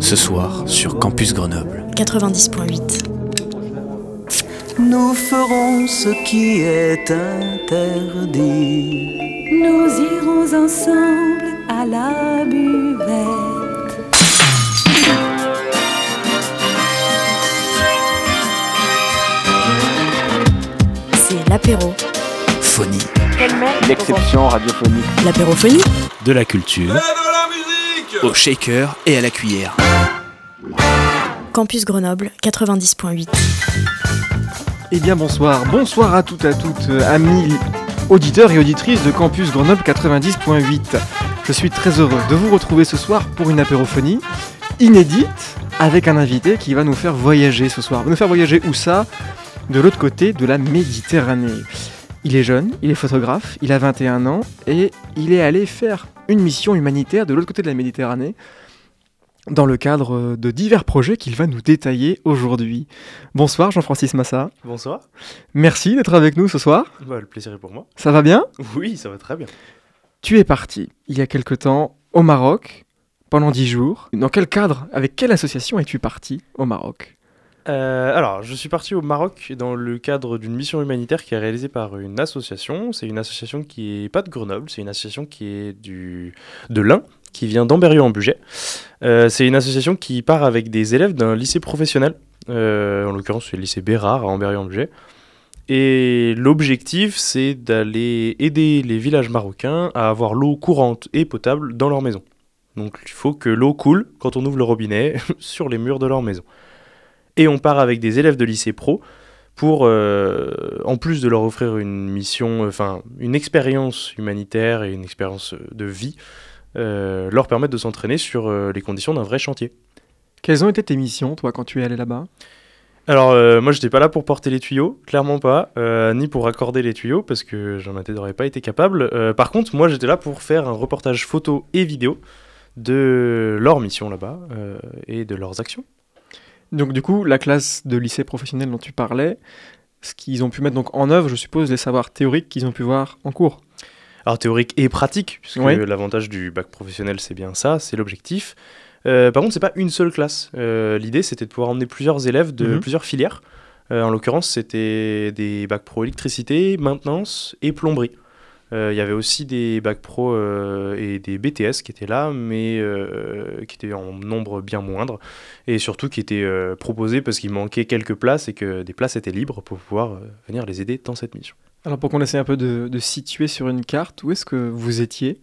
Ce soir sur Campus Grenoble. 90.8. Nous ferons ce qui est interdit. Nous irons ensemble à la buvette. C'est l'apéro. Phonie. L'exception radiophonique. L'apérophonie De la culture. Au shaker et à la cuillère. Campus Grenoble 90.8. Eh bien bonsoir, bonsoir à toutes et à toutes, euh, amis auditeurs et auditrices de Campus Grenoble 90.8. Je suis très heureux de vous retrouver ce soir pour une apérophonie inédite avec un invité qui va nous faire voyager ce soir. Va nous faire voyager où ça? De l'autre côté de la Méditerranée. Il est jeune, il est photographe, il a 21 ans et il est allé faire une mission humanitaire de l'autre côté de la Méditerranée dans le cadre de divers projets qu'il va nous détailler aujourd'hui. Bonsoir Jean-Francis Massa. Bonsoir. Merci d'être avec nous ce soir. Bah, le plaisir est pour moi. Ça va bien? Oui, ça va très bien. Tu es parti il y a quelque temps au Maroc pendant 10 jours. Dans quel cadre, avec quelle association es-tu parti au Maroc? Euh, alors, je suis parti au Maroc dans le cadre d'une mission humanitaire qui est réalisée par une association. C'est une association qui est pas de Grenoble, c'est une association qui est du de l'Ain, qui vient d'Amberieu en Bugey. Euh, c'est une association qui part avec des élèves d'un lycée professionnel. Euh, en l'occurrence, c'est le lycée Bérard à Amberieu en Bugey. Et l'objectif, c'est d'aller aider les villages marocains à avoir l'eau courante et potable dans leur maison. Donc il faut que l'eau coule quand on ouvre le robinet sur les murs de leur maison. Et on part avec des élèves de lycée pro pour, euh, en plus de leur offrir une mission, enfin une expérience humanitaire et une expérience de vie, euh, leur permettre de s'entraîner sur euh, les conditions d'un vrai chantier. Quelles ont été tes missions, toi, quand tu es allé là-bas? Alors euh, moi j'étais pas là pour porter les tuyaux, clairement pas, euh, ni pour accorder les tuyaux parce que j'en aurais pas été capable. Euh, par contre moi j'étais là pour faire un reportage photo et vidéo de leur mission là-bas euh, et de leurs actions. Donc du coup, la classe de lycée professionnel dont tu parlais, ce qu'ils ont pu mettre donc en œuvre, je suppose, les savoirs théoriques qu'ils ont pu voir en cours. Alors théorique et pratique, puisque Oui. l'avantage du bac professionnel c'est bien ça, c'est l'objectif. Euh, par contre c'est pas une seule classe. Euh, L'idée c'était de pouvoir emmener plusieurs élèves de Mhm. plusieurs filières. Euh, en l'occurrence c'était des bacs pro électricité, maintenance et plomberie. Euh, Il y avait aussi des bacs pro euh, et des BTS qui étaient là, mais euh, qui étaient en nombre bien moindre, et surtout qui étaient proposés parce qu'il manquait quelques places et que des places étaient libres pour pouvoir venir les aider dans cette mission. Alors pour qu'on essaie un peu de, de situer sur une carte, où est-ce que vous étiez?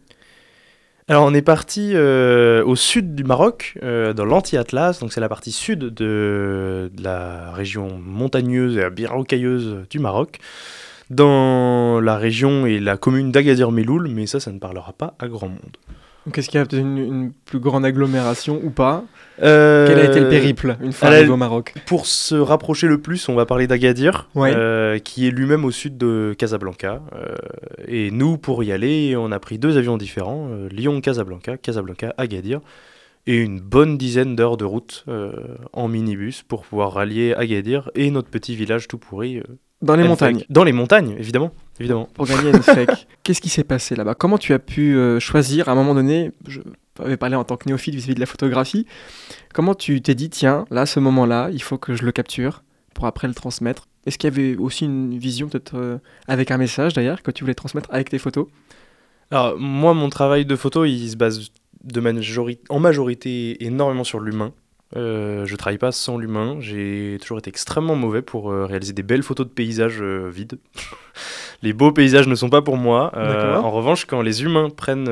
Alors on est parti euh, au sud du Maroc, euh, dans l'anti-Atlas, donc c'est la partie sud de, de la région montagneuse et bien rocailleuse du Maroc, dans la région et la commune d'Agadir Meloul, mais ça, ça ne parlera pas à grand monde. Donc est-ce qu'il y a peut-être une, une plus grande agglomération ou pas Euh, Quel a été le périple une fois arrivé au Maroc Pour se rapprocher le plus, on va parler d'Agadir, Ouais. euh, qui est lui-même au sud de Casablanca. euh, et nous, pour y aller, on a pris deux avions différents, Lyon-Casablanca, Casablanca-Agadir, et une bonne dizaine d'heures de route en minibus pour pouvoir rallier Agadir et notre petit village tout pourri. Dans les montagnes, Dans les montagnes, évidemment. évidemment. pour gagner Enfek. Qu'est-ce qui s'est passé là-bas? Comment tu as pu euh, choisir? À un moment donné Je avais parlé en tant que néophyte vis-à-vis de la photographie. Comment tu t'es dit, tiens, là, ce moment-là, il faut que je le capture pour après le transmettre? Est-ce qu'il y avait aussi une vision, peut-être euh, avec un message d'ailleurs, que tu voulais transmettre avec tes photos? Alors, moi, mon travail de photo, il se base de majori- en majorité énormément sur l'humain. Euh, je travaille pas sans l'humain. J'ai toujours été extrêmement mauvais pour euh, réaliser des belles photos de paysages euh, vides. les beaux paysages ne sont pas pour moi. Euh, en revanche, quand les humains prennent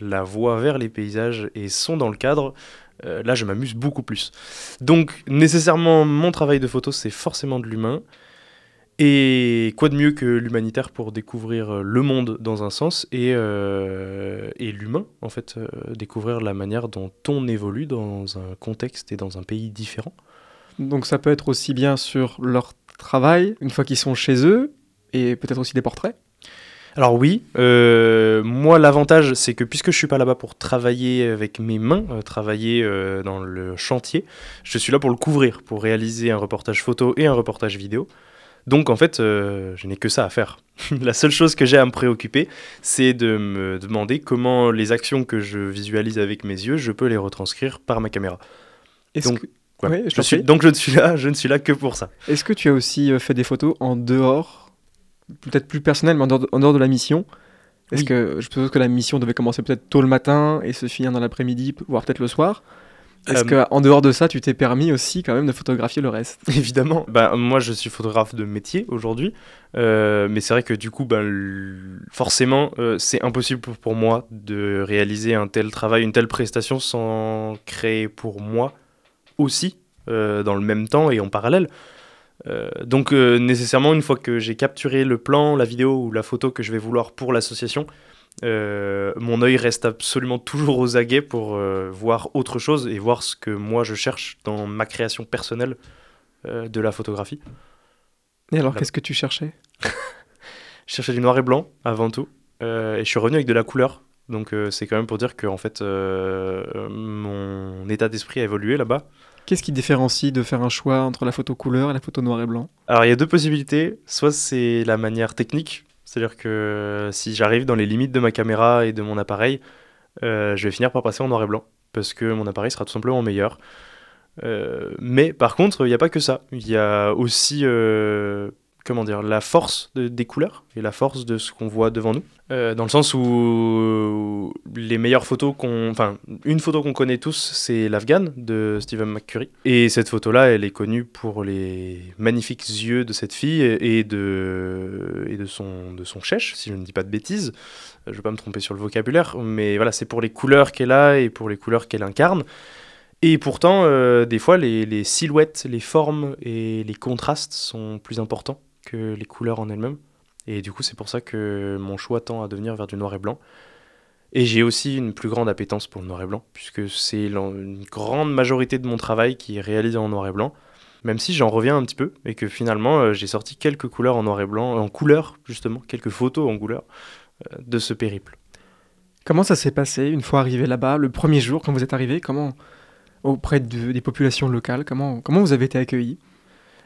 la voie vers les paysages et sont dans le cadre, là, je m'amuse beaucoup plus. Donc, nécessairement, mon travail de photo, c'est forcément de l'humain. Et quoi de mieux que l'humanitaire pour découvrir euh, le monde dans un sens et, euh, et l'humain, en fait, euh, découvrir la manière dont on évolue dans un contexte et dans un pays différent. Donc ça peut être aussi bien sur leur travail, une fois qu'ils sont chez eux, et peut-être aussi des portraits. Alors oui, euh, moi l'avantage c'est que puisque je suis pas là-bas pour travailler avec mes mains, euh, travailler euh, dans le chantier, je suis là pour le couvrir, pour réaliser un reportage photo et un reportage vidéo. Donc en fait, euh, je n'ai que ça à faire. la seule chose que j'ai à me préoccuper, c'est de me demander comment les actions que je visualise avec mes yeux, je peux les retranscrire par ma caméra. Donc, que- Voilà. Ouais, je Je t'en suis, prie. donc je ne suis là, je ne suis là que pour ça. Est-ce que tu as aussi euh, fait des photos en dehors, peut-être plus personnelles, mais en dehors de, en dehors de la mission? Est-ce Oui. que je suppose que la mission devait commencer peut-être tôt le matin et se finir dans l'après-midi, voire peut-être le soir? Est-ce Euh, qu'en dehors de ça, tu t'es permis aussi quand même de photographier le reste? Évidemment. Bah, moi, je suis photographe de métier aujourd'hui. Euh, mais c'est vrai que du coup, bah, l- forcément, euh, c'est impossible pour, moi de réaliser un tel travail, une telle prestation sans créer pour moi aussi, euh, dans le même temps et en parallèle. Euh, donc euh, nécessairement, une fois que j'ai capturé le plan, la vidéo ou la photo que je vais vouloir pour l'association, euh, mon œil reste absolument toujours aux aguets pour voir autre chose et voir ce que moi je cherche dans ma création personnelle de la photographie. Et alors, qu'est-ce que tu cherchais? Je cherchais du noir et blanc avant tout, et je suis revenu avec de la couleur. Donc c'est quand même pour dire que en fait mon état d'esprit a évolué là-bas. Qu'est-ce qui différencie de faire un choix entre la photo couleur et la photo noir et blanc? Alors il y a deux possibilités. Soit c'est la manière technique, c'est-à-dire que si j'arrive dans les limites de ma caméra et de mon appareil, euh, je vais finir par passer en noir et blanc parce que mon appareil sera tout simplement meilleur. Euh, mais par contre, il n'y a pas que ça. Il y a aussi euh, comment dire la force de- des couleurs et la force de ce qu'on voit devant nous. Euh, dans le sens où les meilleures photos qu'on, enfin, une photo qu'on connaît tous, c'est l'Afghan de Stephen McCurry. Et cette photo-là, elle est connue pour les magnifiques yeux de cette fille et de et de son de son chèche, si je ne dis pas de bêtises. Je ne vais pas me tromper sur le vocabulaire, mais voilà, c'est pour les couleurs qu'elle a et pour les couleurs qu'elle incarne. Et pourtant, euh, des fois, les silhouettes, les formes et les contrastes sont plus importants que les couleurs en elles-mêmes. Et du coup, c'est pour ça que mon choix tend à devenir vers du noir et blanc. Et j'ai aussi une plus grande appétence pour le noir et blanc, puisque c'est une grande majorité de mon travail qui est réalisé en noir et blanc. Même si j'en reviens un petit peu, et que finalement, euh, j'ai sorti quelques couleurs en noir et blanc, en couleur justement, quelques photos en couleur euh, de ce périple. Comment ça s'est passé une fois arrivé là-bas, le premier jour quand vous êtes arrivé? Comment auprès de- des populations locales Comment comment vous avez été accueillis?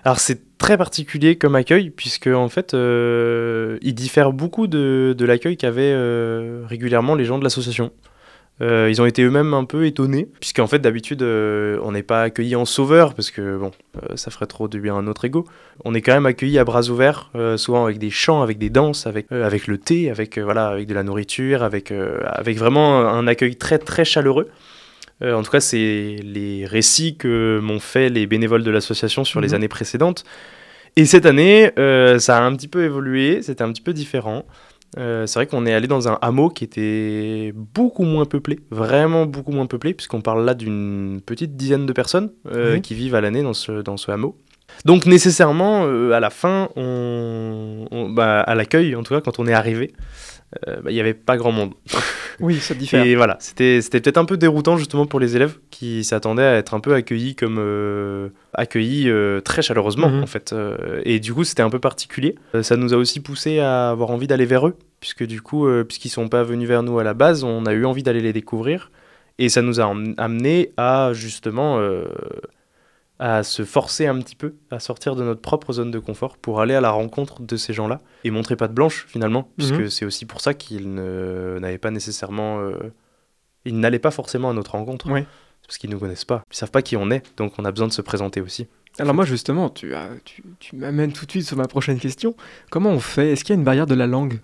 Alors c'est très particulier comme accueil, puisque en fait, euh, il diffère beaucoup de, de l'accueil qu'avaient euh, régulièrement les gens de l'association. Euh, ils ont été eux-mêmes un peu étonnés, puisqu'en fait d'habitude on n'est pas accueilli en sauveur, parce que bon, ça ferait trop du bien à notre ego. On est quand même accueilli à bras ouverts, souvent avec des chants, avec des danses, avec, avec le thé, avec, voilà, avec de la nourriture, avec, avec vraiment un accueil très très chaleureux. Euh, en tout cas, c'est les récits que m'ont fait les bénévoles de l'association sur les Mhm. années précédentes. Et cette année, euh, ça a un petit peu évolué, c'était un petit peu différent. Euh, c'est vrai qu'on est allé dans un hameau qui était beaucoup moins peuplé, vraiment beaucoup moins peuplé, puisqu'on parle là d'une petite dizaine de personnes qui vivent à l'année dans ce, dans ce hameau. Donc nécessairement, euh, à la fin, on- bah, à l'accueil, en tout cas quand on est arrivé, euh, bah, il n'y avait pas grand monde. Oui, ça diffère. Et voilà, c'était peut-être un peu déroutant justement pour les élèves qui s'attendaient à être un peu accueillis comme euh, accueillis euh, très chaleureusement Mhm. en fait. Euh, et du coup, c'était un peu particulier. Euh, ça nous a aussi poussé à avoir envie d'aller vers eux, puisque du coup, euh, puisqu'ils sont pas venus vers nous à la base, on a eu envie d'aller les découvrir. Et ça nous a am- amené à justement euh, à se forcer un petit peu, à sortir de notre propre zone de confort pour aller à la rencontre de ces gens-là et montrer pas de blanche finalement, puisque Mhm. c'est aussi pour ça qu'ils ne- n'avaient pas nécessairement, euh, ils n'allaient pas forcément à notre rencontre, Oui. parce qu'ils nous connaissent pas, ils savent pas qui on est, donc on a besoin de se présenter aussi. Alors moi justement, tu, as- tu, tu m'amènes tout de suite sur ma prochaine question. Comment on fait? Est-ce qu'il y a une barrière de la langue?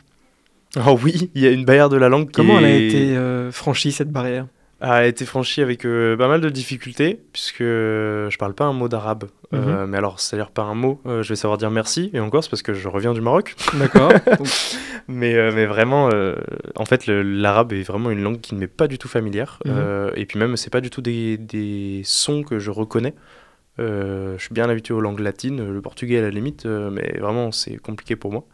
Oh oui, il y a une barrière de la langue qui Comment elle a été euh, franchie cette barrière? A été franchie avec euh, pas mal de difficultés, puisque je parle pas un mot d'arabe. Euh, mais alors, c'est-à-dire pas un mot, euh, je vais savoir dire merci, et encore, c'est parce que je reviens du Maroc. D'accord. Mais, euh, mais vraiment, euh, en fait, l'arabe est vraiment une langue qui ne m'est pas du tout familière. Mhm. Euh, et puis même, c'est pas du tout des, des sons que je reconnais. Euh, je suis bien habitué aux langues latines, le portugais à la limite, euh, mais vraiment, c'est compliqué pour moi.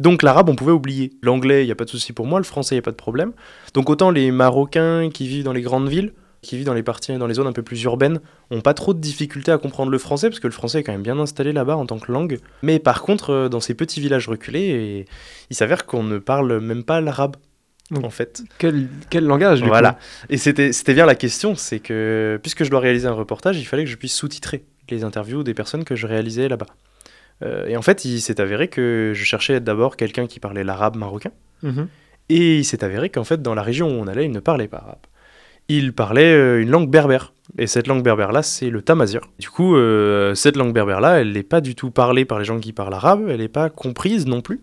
Donc l'arabe, on pouvait oublier. L'anglais, il n'y a pas de souci pour moi. Le français, il n'y a pas de problème. Donc autant les Marocains qui vivent dans les grandes villes, qui vivent dans les parties, dans les zones un peu plus urbaines, ont pas trop de difficultés à comprendre le français, parce que le français est quand même bien installé là-bas en tant que langue. Mais par contre, euh, dans ces petits villages reculés, et il s'avère qu'on ne parle même pas l'arabe, Donc, en fait. quel, quel langage du Voilà. coup? Et c'était c'était bien la question, c'est que puisque je dois réaliser un reportage, il fallait que je puisse sous-titrer les interviews des personnes que je réalisais là-bas. Euh, et en fait, il s'est avéré que je cherchais d'abord quelqu'un qui parlait l'arabe marocain. Mhm. Et il s'est avéré qu'en fait, dans la région où on allait, il ne parlait pas arabe. Il parlait euh, une langue berbère. Et cette langue berbère-là, c'est le tamazir. Du coup, euh, cette langue berbère-là, elle n'est pas du tout parlée par les gens qui parlent arabe, elle n'est pas comprise non plus.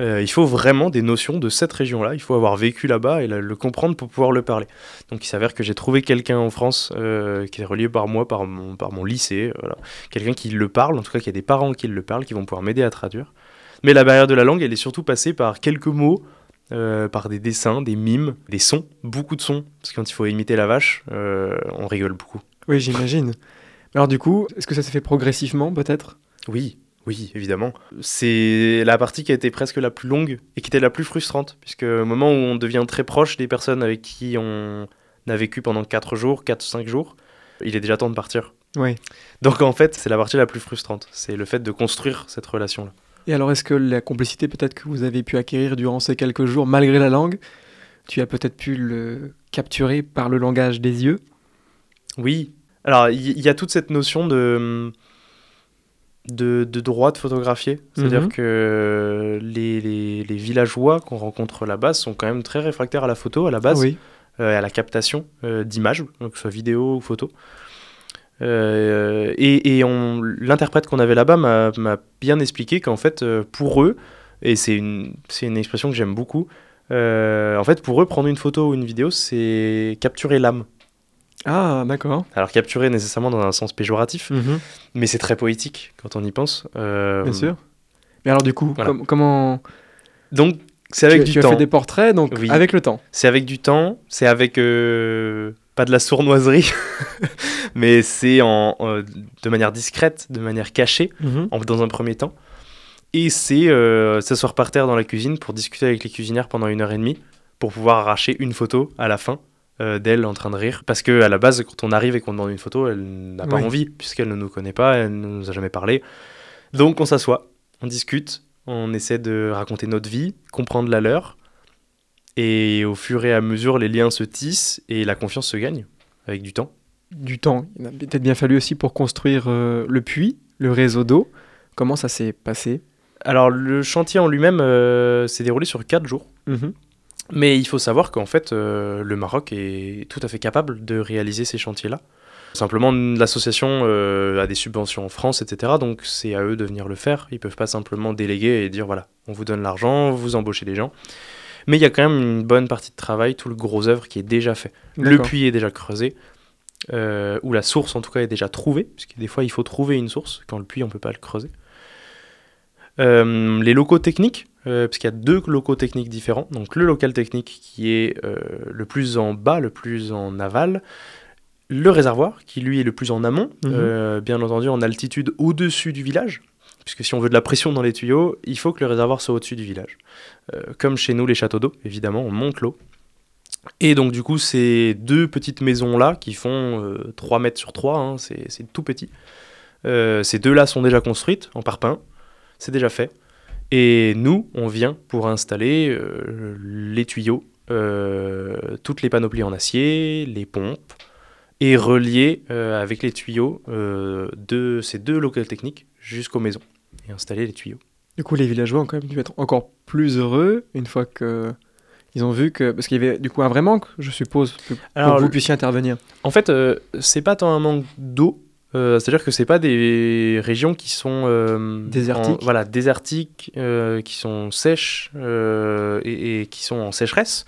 Euh, il faut vraiment des notions de cette région-là, il faut avoir vécu là-bas et la- le comprendre pour pouvoir le parler. Donc il s'avère que j'ai trouvé quelqu'un en France euh, qui est relié par moi, par mon, par mon lycée, voilà. quelqu'un qui le parle, en tout cas qui a des parents qui le parlent, qui vont pouvoir m'aider à traduire. Mais la barrière de la langue, elle est surtout passée par quelques mots, euh, par des dessins, des mimes, des sons, beaucoup de sons. Parce que quand il faut imiter la vache, on rigole beaucoup. Oui, j'imagine. Alors du coup, est-ce que ça s'est fait progressivement peut-être? Oui, oui, évidemment. C'est la partie qui a été presque la plus longue et qui était la plus frustrante, puisque au moment où on devient très proche des personnes avec qui on a vécu pendant 4 jours, 4-5 jours, il est déjà temps de partir. Oui. Donc en fait, c'est la partie la plus frustrante. C'est le fait de construire cette relation-là. Et alors est-ce que la complicité peut-être que vous avez pu acquérir durant ces quelques jours, malgré la langue, tu as peut-être pu le capturer par le langage des yeux? Oui. Alors, il y, y a toute cette notion de, de, de droit de photographier. C'est-à-dire Mhm. que les, les- les villageois qu'on rencontre là-bas sont quand même très réfractaires à la photo à la base, Oui. euh, à la captation euh, d'images, que ce soit vidéo ou photo. Euh, et et on- l'interprète qu'on avait là-bas m'a m'a bien expliqué qu'en fait, pour eux, et c'est une, c'est une expression que j'aime beaucoup, en fait, pour eux, prendre une photo ou une vidéo, c'est capturer l'âme. Ah, d'accord. Alors capturer nécessairement dans un sens péjoratif, Mhm, mais c'est très poétique quand on y pense. Euh, Bien sûr. Mais alors du coup, voilà. com- comment Donc c'est avec tu, du tu as temps. fait des portraits, donc Oui. avec le temps. C'est avec du temps. C'est avec euh, pas de la sournoiserie, mais c'est en, de manière discrète, de manière cachée, Mhm. en- dans un premier temps. Et c'est euh, s'asseoir par terre dans la cuisine pour discuter avec les cuisinières pendant une heure et demie pour pouvoir arracher une photo à la fin euh, d'elle en train de rire. Parce que à la base, quand on arrive et qu'on demande une photo, elle n'a pas Oui. envie puisqu'elle ne nous connaît pas, elle ne nous a jamais parlé. Donc on s'assoit, on discute, on essaie de raconter notre vie, comprendre la leur. Et au fur et à mesure, les liens se tissent et la confiance se gagne avec du temps. Du temps. Il a peut-être bien fallu aussi pour construire euh, le puits, le réseau d'eau. Comment ça s'est passé? Alors le chantier en lui-même euh, s'est déroulé sur 4 jours. Mhm. Mais il faut savoir qu'en fait, euh, le Maroc est tout à fait capable de réaliser ces chantiers-là. Simplement, l'association euh, a des subventions en France, etc. Donc c'est à eux de venir le faire. Ils peuvent pas simplement déléguer et dire voilà, on vous donne l'argent, vous embauchez des gens. Mais il y a quand même une bonne partie de travail, tout le gros œuvre qui est déjà fait. Le puits est déjà creusé, euh, ou la source en tout cas est déjà trouvée, puisque des fois il faut trouver une source, quand le puits on peut pas le creuser. Euh, les locaux techniques, euh, parce qu'il y a deux locaux techniques différents. Donc le local technique qui est euh, le plus en bas, le plus en aval, le réservoir qui lui est le plus en amont, Mhm. euh, bien entendu en altitude au-dessus du village. Puisque si on veut de la pression dans les tuyaux, il faut que le réservoir soit au-dessus du village. Euh, comme chez nous, les châteaux d'eau, évidemment, on monte l'eau. Et donc, du coup, ces deux petites maisons-là, qui font euh, 3 mètres sur 3, hein, c'est tout petit, ces deux-là sont déjà construites en parpaing, c'est déjà fait. Et nous, on vient pour installer euh, les tuyaux, euh, toutes les panoplies en acier, les pompes, et relier euh, avec les tuyaux de ces deux locaux techniques jusqu'aux maisons, et installer les tuyaux. Du coup, les villageois ont quand même dû être encore plus heureux une fois que ils ont vu que parce qu'il y avait du coup un vrai manque, je suppose, que- pour que vous puissiez intervenir. En fait, euh, c'est pas tant un manque d'eau, euh, c'est-à-dire que c'est pas des régions qui sont euh, Désertiques. en- voilà, désertiques, euh, qui sont sèches et, et qui sont en sécheresse.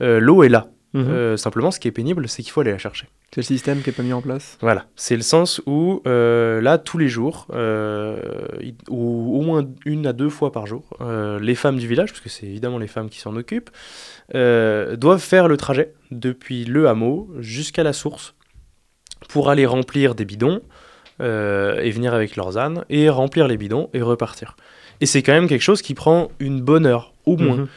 L'eau est là. Mhm. Simplement, ce qui est pénible, c'est qu'il faut aller la chercher. C'est le système qui est pas mis en place. Voilà, c'est le sens où là, tous les jours, ou au moins une à deux fois par jour, les femmes du village, parce que c'est évidemment les femmes qui s'en occupent, doivent faire le trajet depuis le hameau jusqu'à la source pour aller remplir des bidons euh, et venir avec leurs ânes et remplir les bidons et repartir. Et c'est quand même quelque chose qui prend une bonne heure, au moins. Mhm.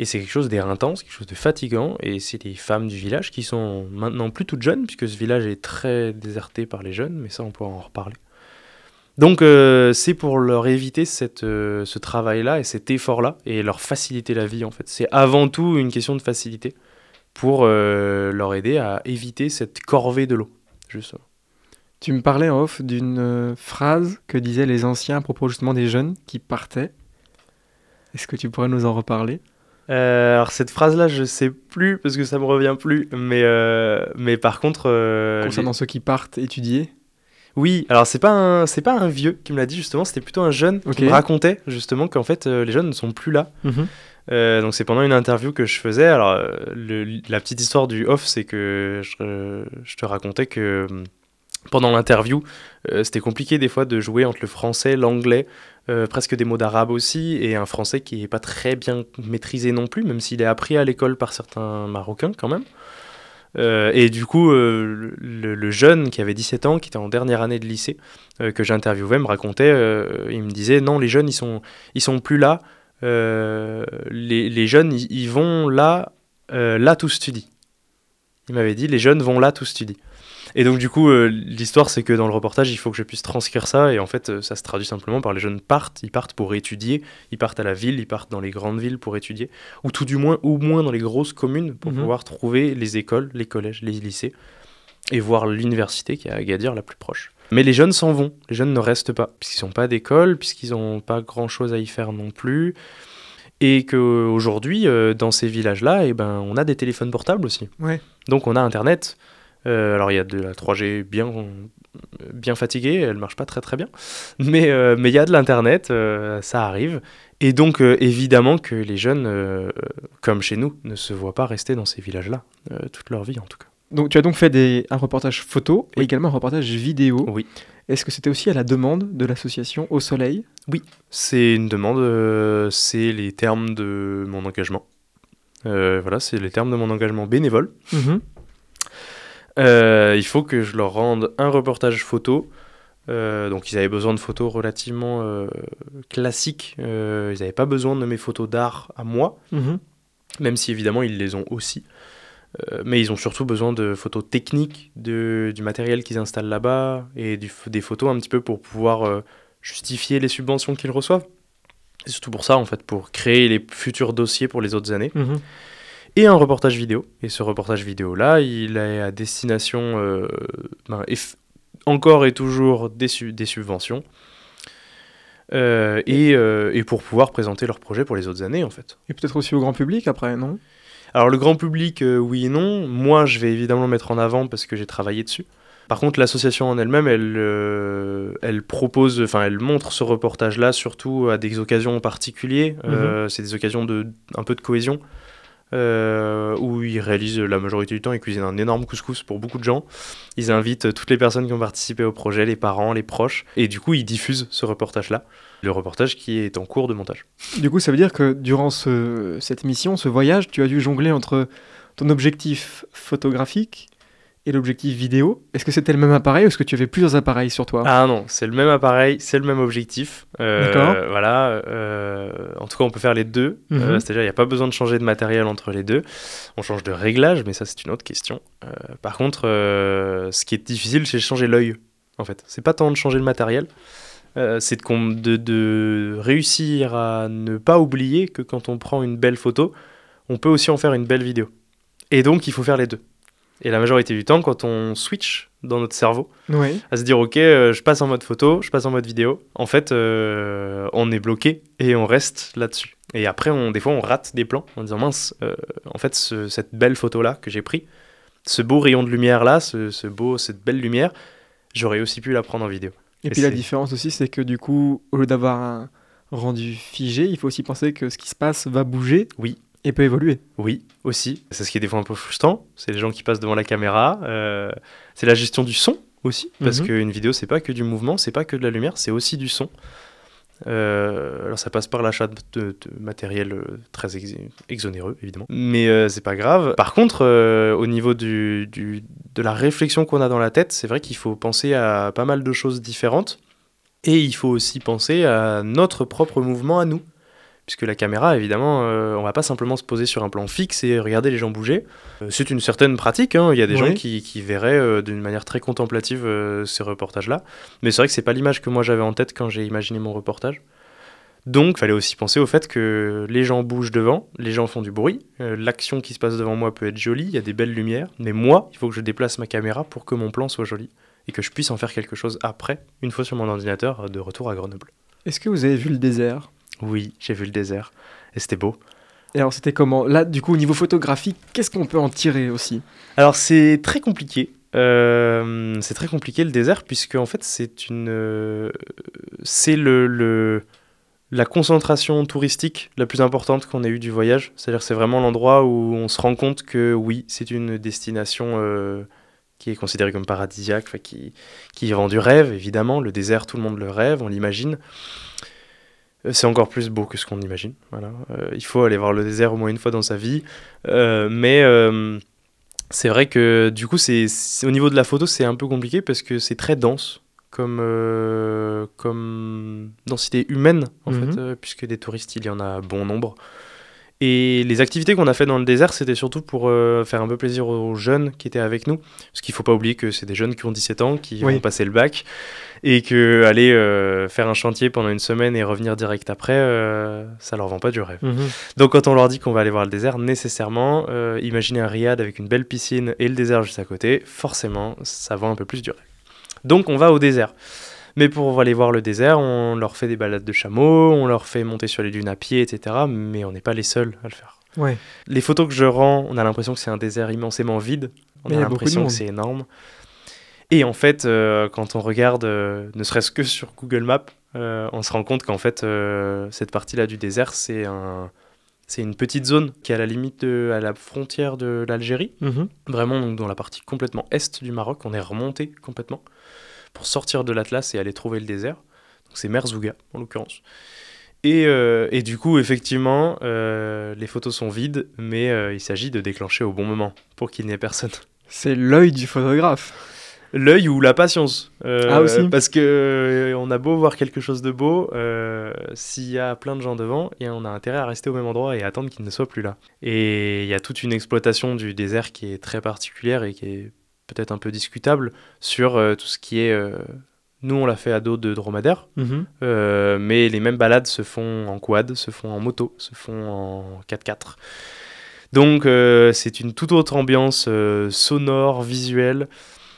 Et c'est quelque chose d'intense, quelque chose de fatigant. Et c'est les femmes du village qui sont maintenant plus toutes jeunes, puisque ce village est très déserté par les jeunes, mais ça, on pourra en reparler. Donc, euh, c'est pour leur éviter cette, euh, ce travail-là et cet effort-là, et leur faciliter la vie, en fait. C'est avant tout une question de facilité pour euh, leur aider à éviter cette corvée de l'eau, justement. Tu me parlais en off d'une euh, phrase que disaient les anciens à propos justement des jeunes qui partaient. Est-ce que tu pourrais nous en reparler? Euh, alors cette phrase-là, je sais plus parce que ça me revient plus, mais euh, mais par contre, euh, concernant ceux qui partent étudier oui. Alors c'est pas un c'est pas un vieux qui me l'a dit justement, c'était plutôt un jeune qui me racontait justement qu'en fait les jeunes ne sont plus là. Euh, donc c'est pendant une interview que je faisais. Alors euh, la petite histoire du off, c'est que je, te racontais que hum, pendant l'interview, euh, c'était compliqué des fois de jouer entre le français, l'anglais, presque des mots d'arabe aussi, et un français qui est pas très bien maîtrisé non plus, même s'il est appris à l'école par certains Marocains quand même. Et du coup, le, jeune qui avait 17 ans, qui était en dernière année de lycée, que j'interviewais, me racontait, il me disait, non, les jeunes, ils sont, ils sont plus là. Euh, les, les jeunes, ils, vont là, euh, là tout studie. Il m'avait dit, les jeunes vont là tout studie. Et donc du coup, euh, l'histoire, c'est que dans le reportage, il faut que je puisse transcrire ça, et en fait, euh, ça se traduit simplement par les jeunes partent, ils partent pour étudier, ils partent à la ville, ils partent dans les grandes villes pour étudier, ou tout du moins, ou moins dans les grosses communes pour Mhm. pouvoir trouver les écoles, les collèges, les lycées, et voir l'université qui est à Agadir la plus proche. Mais les jeunes s'en vont, les jeunes ne restent pas, puisqu'ils n'ont pas d'école, puisqu'ils n'ont pas grand-chose à y faire non plus, et qu'aujourd'hui, euh, dans ces villages-là, eh ben, on a des téléphones portables aussi. Ouais. Donc on a Internet. Euh, alors il y a de la 3G bien, bien fatiguée, elle marche pas très très bien. Mais euh, mais il y a de l'Internet, euh, ça arrive. Et donc euh, évidemment que les jeunes, comme chez nous, ne se voient pas rester dans ces villages-là, toute leur vie en tout cas. Donc tu as donc fait des, un reportage photo et Oui. également un reportage vidéo. Oui. Est-ce que c'était aussi à la demande de l'association Au Soleil? C'est une demande, euh, c'est les termes de mon engagement. Euh, voilà, c'est les termes de mon engagement bénévole. Euh, il faut que je leur rende un reportage photo. Donc ils avaient besoin de photos relativement classiques. Ils n'avaient pas besoin de mes photos d'art à moi, Mhm. même si évidemment ils les ont aussi. Euh, mais ils ont surtout besoin de photos techniques, de, du matériel qu'ils installent là-bas et du, des photos un petit peu pour pouvoir euh, justifier les subventions qu'ils reçoivent. C'est surtout pour ça, en fait, pour créer les futurs dossiers pour les autres années Mhm. et un reportage vidéo. Et ce reportage vidéo-là, il est à destination, euh, ben, eff- encore et toujours des, su- des subventions. Euh, et, euh, et pour pouvoir présenter leur projet pour les autres années, en fait. Et peut-être aussi au grand public après, non? Alors, le grand public, euh, oui et non. Moi, je vais évidemment le mettre en avant parce que j'ai travaillé dessus. Par contre, l'association en elle-même, elle, euh, elle propose, enfin, elle montre ce reportage-là surtout à des occasions particulières. Euh, c'est des occasions de un peu de cohésion. euh, où ils réalisent la majorité du temps, ils cuisinent un énorme couscous pour beaucoup de gens. Ils invitent toutes les personnes qui ont participé au projet, les parents, les proches, et du coup ils diffusent ce reportage-là, le reportage qui est en cours de montage. Du coup, ça veut dire que durant ce- cette mission, ce voyage, tu as dû jongler entre ton objectif photographique et l'objectif vidéo. Est-ce que c'était le même appareil ou est-ce que tu avais plusieurs appareils sur toi? Ah non, c'est le même appareil, c'est le même objectif. Euh, D'accord. Voilà. euh, en tout cas, on peut faire les deux. Mhm. Euh, C'est-à-dire, il n'y a pas besoin de changer de matériel entre les deux. On change de réglage, mais ça, c'est une autre question. Par contre, ce qui est difficile, c'est de changer l'œil. En fait, c'est pas tant de changer le matériel. Euh, c'est de, de, de réussir à ne pas oublier que quand on prend une belle photo, on peut aussi en faire une belle vidéo. Et donc, il faut faire les deux. Et la majorité du temps, quand on switch dans notre cerveau, Oui. à se dire ok euh, je passe en mode photo je passe en mode vidéo en fait euh, on est bloqué et on reste là-dessus et après on, des fois on rate des plans en disant mince en fait ce- cette belle photo là que j'ai pris ce beau rayon de lumière là ce, ce beau cette belle lumière j'aurais aussi pu la prendre en vidéo Et, Et puis la différence aussi, c'est que du coup, au lieu d'avoir un rendu figé, il faut aussi penser que ce qui se passe va bouger. Oui. Et peut évoluer. oui aussi c'est ce qui est des fois un peu frustrant c'est les gens qui passent devant la caméra euh, c'est la gestion du son aussi parce Mhm. qu'une vidéo c'est pas que du mouvement c'est pas que de la lumière c'est aussi du son Euh, alors ça passe par l'achat de, matériel euh, très ex- exonéreux évidemment, mais euh, c'est pas grave. Par contre, euh, au niveau de la réflexion qu'on a dans la tête, c'est vrai qu'il faut penser à pas mal de choses différentes, et il faut aussi penser à notre propre mouvement à nous, puisque la caméra, évidemment, euh, on va pas simplement se poser sur un plan fixe et regarder les gens bouger. Euh, c'est une certaine pratique, hein. il y a des Oui. gens qui, qui verraient euh, d'une manière très contemplative euh, ces reportages-là. Mais c'est vrai que c'est pas l'image que moi j'avais en tête quand j'ai imaginé mon reportage. Donc, il fallait aussi penser au fait que les gens bougent devant, les gens font du bruit, l'action qui se passe devant moi peut être jolie, il y a des belles lumières, mais moi, il faut que je déplace ma caméra pour que mon plan soit joli et que je puisse en faire quelque chose après, une fois sur mon ordinateur, de retour à Grenoble. Est-ce que vous avez vu le désert? Oui, j'ai vu le désert et c'était beau. Et alors c'était comment? Là, du coup, au niveau photographique, qu'est-ce qu'on peut en tirer aussi? Alors c'est très compliqué. Euh, c'est très compliqué le désert puisque en fait c'est une euh, c'est le, le- la concentration touristique la plus importante qu'on ait eue du voyage. C'est-à-dire c'est vraiment l'endroit où on se rend compte que oui c'est une destination euh, qui est considérée comme paradisiaque, qui qui rend du rêve évidemment. Le désert tout le monde le rêve, on l'imagine. Euh, C'est encore plus beau que ce qu'on imagine. Voilà. Euh, il faut aller voir le désert au moins une fois dans sa vie. Euh, mais euh, c'est vrai que du coup, c'est, au niveau de la photo, c'est un peu compliqué parce que c'est très dense comme, comme densité humaine, en Mhm. fait, puisque des touristes, il y en a bon nombre. Et les activités qu'on a fait dans le désert, c'était surtout pour euh, faire un peu plaisir aux jeunes qui étaient avec nous. Parce qu'il faut pas oublier que c'est des jeunes qui ont 17 ans, qui Oui. vont passer le bac. Et que aller euh, faire un chantier pendant une semaine et revenir direct après, euh, ça leur vend pas du rêve. Donc quand on leur dit qu'on va aller voir le désert, nécessairement, euh, imaginez un riad avec une belle piscine et le désert juste à côté, forcément, ça vend un peu plus du rêve. Donc on va au désert. Mais pour aller voir le désert, on leur fait des balades de chameaux, on leur fait monter sur les dunes à pied, etc. Mais on n'est pas les seuls à le faire. Ouais. Les photos que je rends, on a l'impression que c'est un désert immensément vide. On Mais a l'impression que c'est énorme. Et en fait, euh, quand on regarde, euh, ne serait-ce que sur Google Maps, euh, on se rend compte qu'en fait, cette partie-là du désert, c'est un, c'est une petite zone qui est à la limite, de, à la frontière de l'Algérie, Mhm. vraiment donc, dans la partie complètement est du Maroc. On est remonté complètement pour sortir de l'Atlas et aller trouver le désert. Donc c'est Merzouga en l'occurrence. Et, euh, et du coup, effectivement, euh, les photos sont vides, mais euh, il s'agit de déclencher au bon moment pour qu'il n'y ait personne. C'est l'œil du photographe. L'œil ou la patience. Ah, aussi. Parce que on a beau voir quelque chose de beau, s'il y a plein de gens devant, et on a intérêt à rester au même endroit et attendre qu'ils ne soient plus là. Et il y a toute une exploitation du désert qui est très particulière et qui est peut-être un peu discutable sur euh, tout ce qui est. euh, nous, on l'a fait à dos de dromadaire, Mhm. euh, mais les mêmes balades se font en quad, se font en moto, se font en 4x4. Donc c'est une toute autre ambiance sonore, visuelle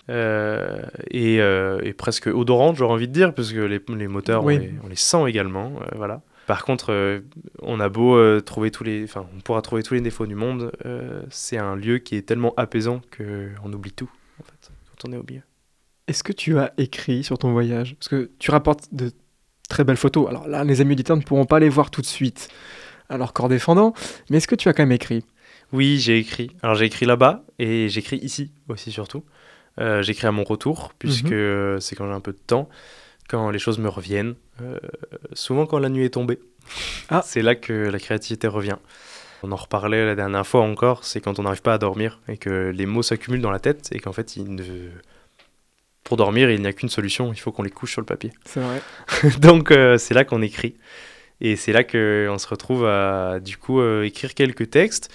euh, et, euh, et presque odorante, j'aurais envie de dire, parce que les, les moteurs, Oui. on, les, on les sent également. euh, voilà. Par contre, on a beau trouver tous les, enfin, on pourra trouver tous les défauts du monde, c'est un lieu qui est tellement apaisant qu'on oublie tout, est au milieu. Est-ce que tu as écrit sur ton voyage? Parce que tu rapportes de très belles photos. Alors là, les amis auditeurs ne pourront pas les voir tout de suite à leur corps défendant, mais est-ce que tu as quand même écrit? Oui, j'ai écrit. Alors j'ai écrit là-bas et j'écris ici aussi surtout. Euh, j'écris à mon retour puisque Mhm. c'est quand j'ai un peu de temps, quand les choses me reviennent. Euh, souvent quand la nuit est tombée. Ah. C'est là que la créativité revient. On en reparlait la dernière fois encore, c'est quand on n'arrive pas à dormir et que les mots s'accumulent dans la tête et qu'en fait, il ne... pour dormir, il n'y a qu'une solution, il faut qu'on les couche sur le papier. C'est vrai. Donc euh, c'est là qu'on écrit. Et c'est là qu'on se retrouve à du coup euh, écrire quelques textes.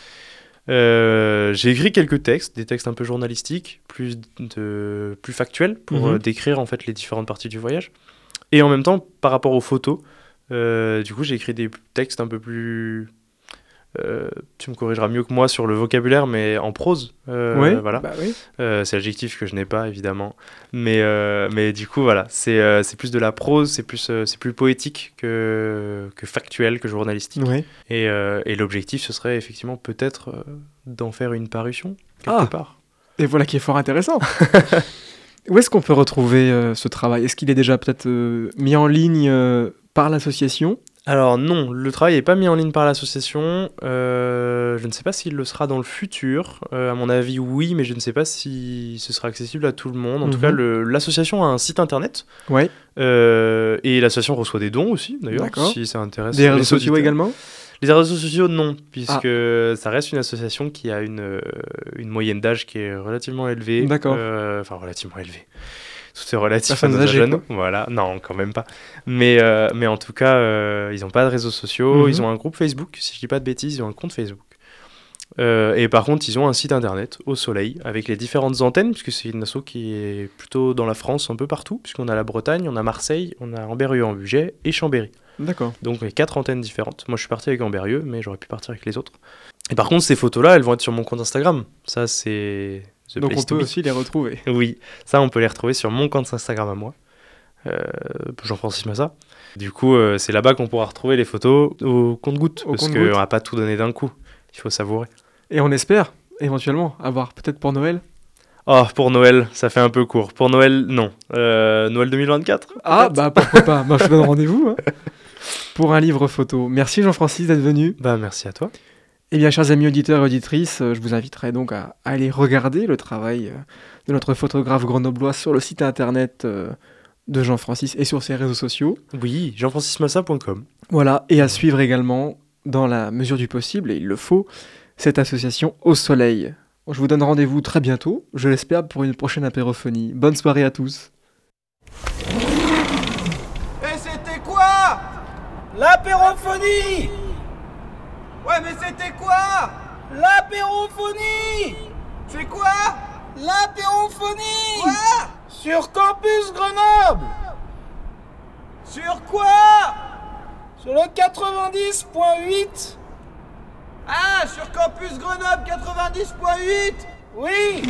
Euh, j'ai écrit quelques textes, des textes un peu journalistiques, plus, de, plus factuels, pour Mhm. décrire en fait les différentes parties du voyage. Et en même temps, par rapport aux photos, du coup j'ai écrit des textes un peu plus... euh, tu me corrigeras mieux que moi sur le vocabulaire, mais en prose. euh, oui, voilà. bah oui. Euh, c'est l'adjectif que je n'ai pas évidemment mais euh, mais du coup voilà c'est euh, c'est plus de la prose c'est plus euh, c'est plus poétique que que factuel que journalistique Oui. et, euh, et l'objectif ce serait effectivement peut-être euh, d'en faire une parution quelque Ah. part Et voilà qui est fort intéressant. Où est-ce qu'on peut retrouver euh, ce travail? Est-ce qu'il est déjà peut-être euh, mis en ligne euh, par l'association? Alors non le travail n'est pas mis en ligne par l'association Euh, je ne sais pas s'il le sera dans le futur Euh, à mon avis oui mais je ne sais pas si ce sera accessible à tout le monde en tout Mhm. cas le- l'association a un site internet Ouais. Euh, et l'association reçoit des dons aussi, d'ailleurs, si ça intéresse. Des les réseaux sociaux également? Les réseaux sociaux, non, puisque ça reste une association qui a une, euh, une moyenne d'âge qui est relativement élevée. D'accord. Enfin, relativement élevée. Tout est relatif à nos âgées, jeunes. Voilà, non, quand même pas. Mais, euh, mais en tout cas, euh, ils n'ont pas de réseaux sociaux. Mhm. Ils ont un groupe Facebook, si je dis pas de bêtises, ils ont un compte Facebook. Euh, et par contre, ils ont un site internet au soleil avec les différentes antennes, puisque c'est une asso qui est plutôt dans la France, un peu partout, puisqu'on a la Bretagne, on a Marseille, on a Amberieu en Bugey et Chambéry. D'accord. Donc a quatre antennes différentes. Moi je suis parti avec Amberieu, mais j'aurais pu partir avec les autres. Et par contre, ces photos-là, elles vont être sur mon compte Instagram. Ça, c'est The Donc on peut aussi les retrouver. Oui, ça on peut les retrouver sur mon compte Instagram à moi, euh, Jean-Francis Massa. Du coup, euh, c'est là-bas qu'on pourra retrouver les photos au compte-goutte, parce qu'on va pas tout donner d'un coup. Il faut savourer. Et on espère éventuellement avoir peut-être pour Noël. Oh, pour Noël, ça fait un peu court. Pour Noël, non. Euh, Noël 2024 Ah bah pourquoi pas, moi je donne rendez-vous hein, pour un livre photo. Merci Jean-Francis d'être venu. Bah, merci à toi. Eh bien chers amis auditeurs et auditrices, euh, je vous inviterai donc à, aller regarder le travail euh, de notre photographe grenoblois sur le site internet euh, de Jean-Francis et sur ses réseaux sociaux. Oui, jean-francismassa.com. Voilà, et à suivre également, dans la mesure du possible, et il le faut, cette association Au Soleil. Je vous donne rendez-vous très bientôt, je l'espère, pour une prochaine apérophonie. Bonne soirée à tous. Et c'était quoi? L'apérophonie Ouais, mais c'était quoi? L'apérophonie! C'est quoi? L'apérophonie! Quoi? Sur Campus Grenoble! Sur quoi? Sur le 90.8 Ah, sur Campus Grenoble 90.8 Oui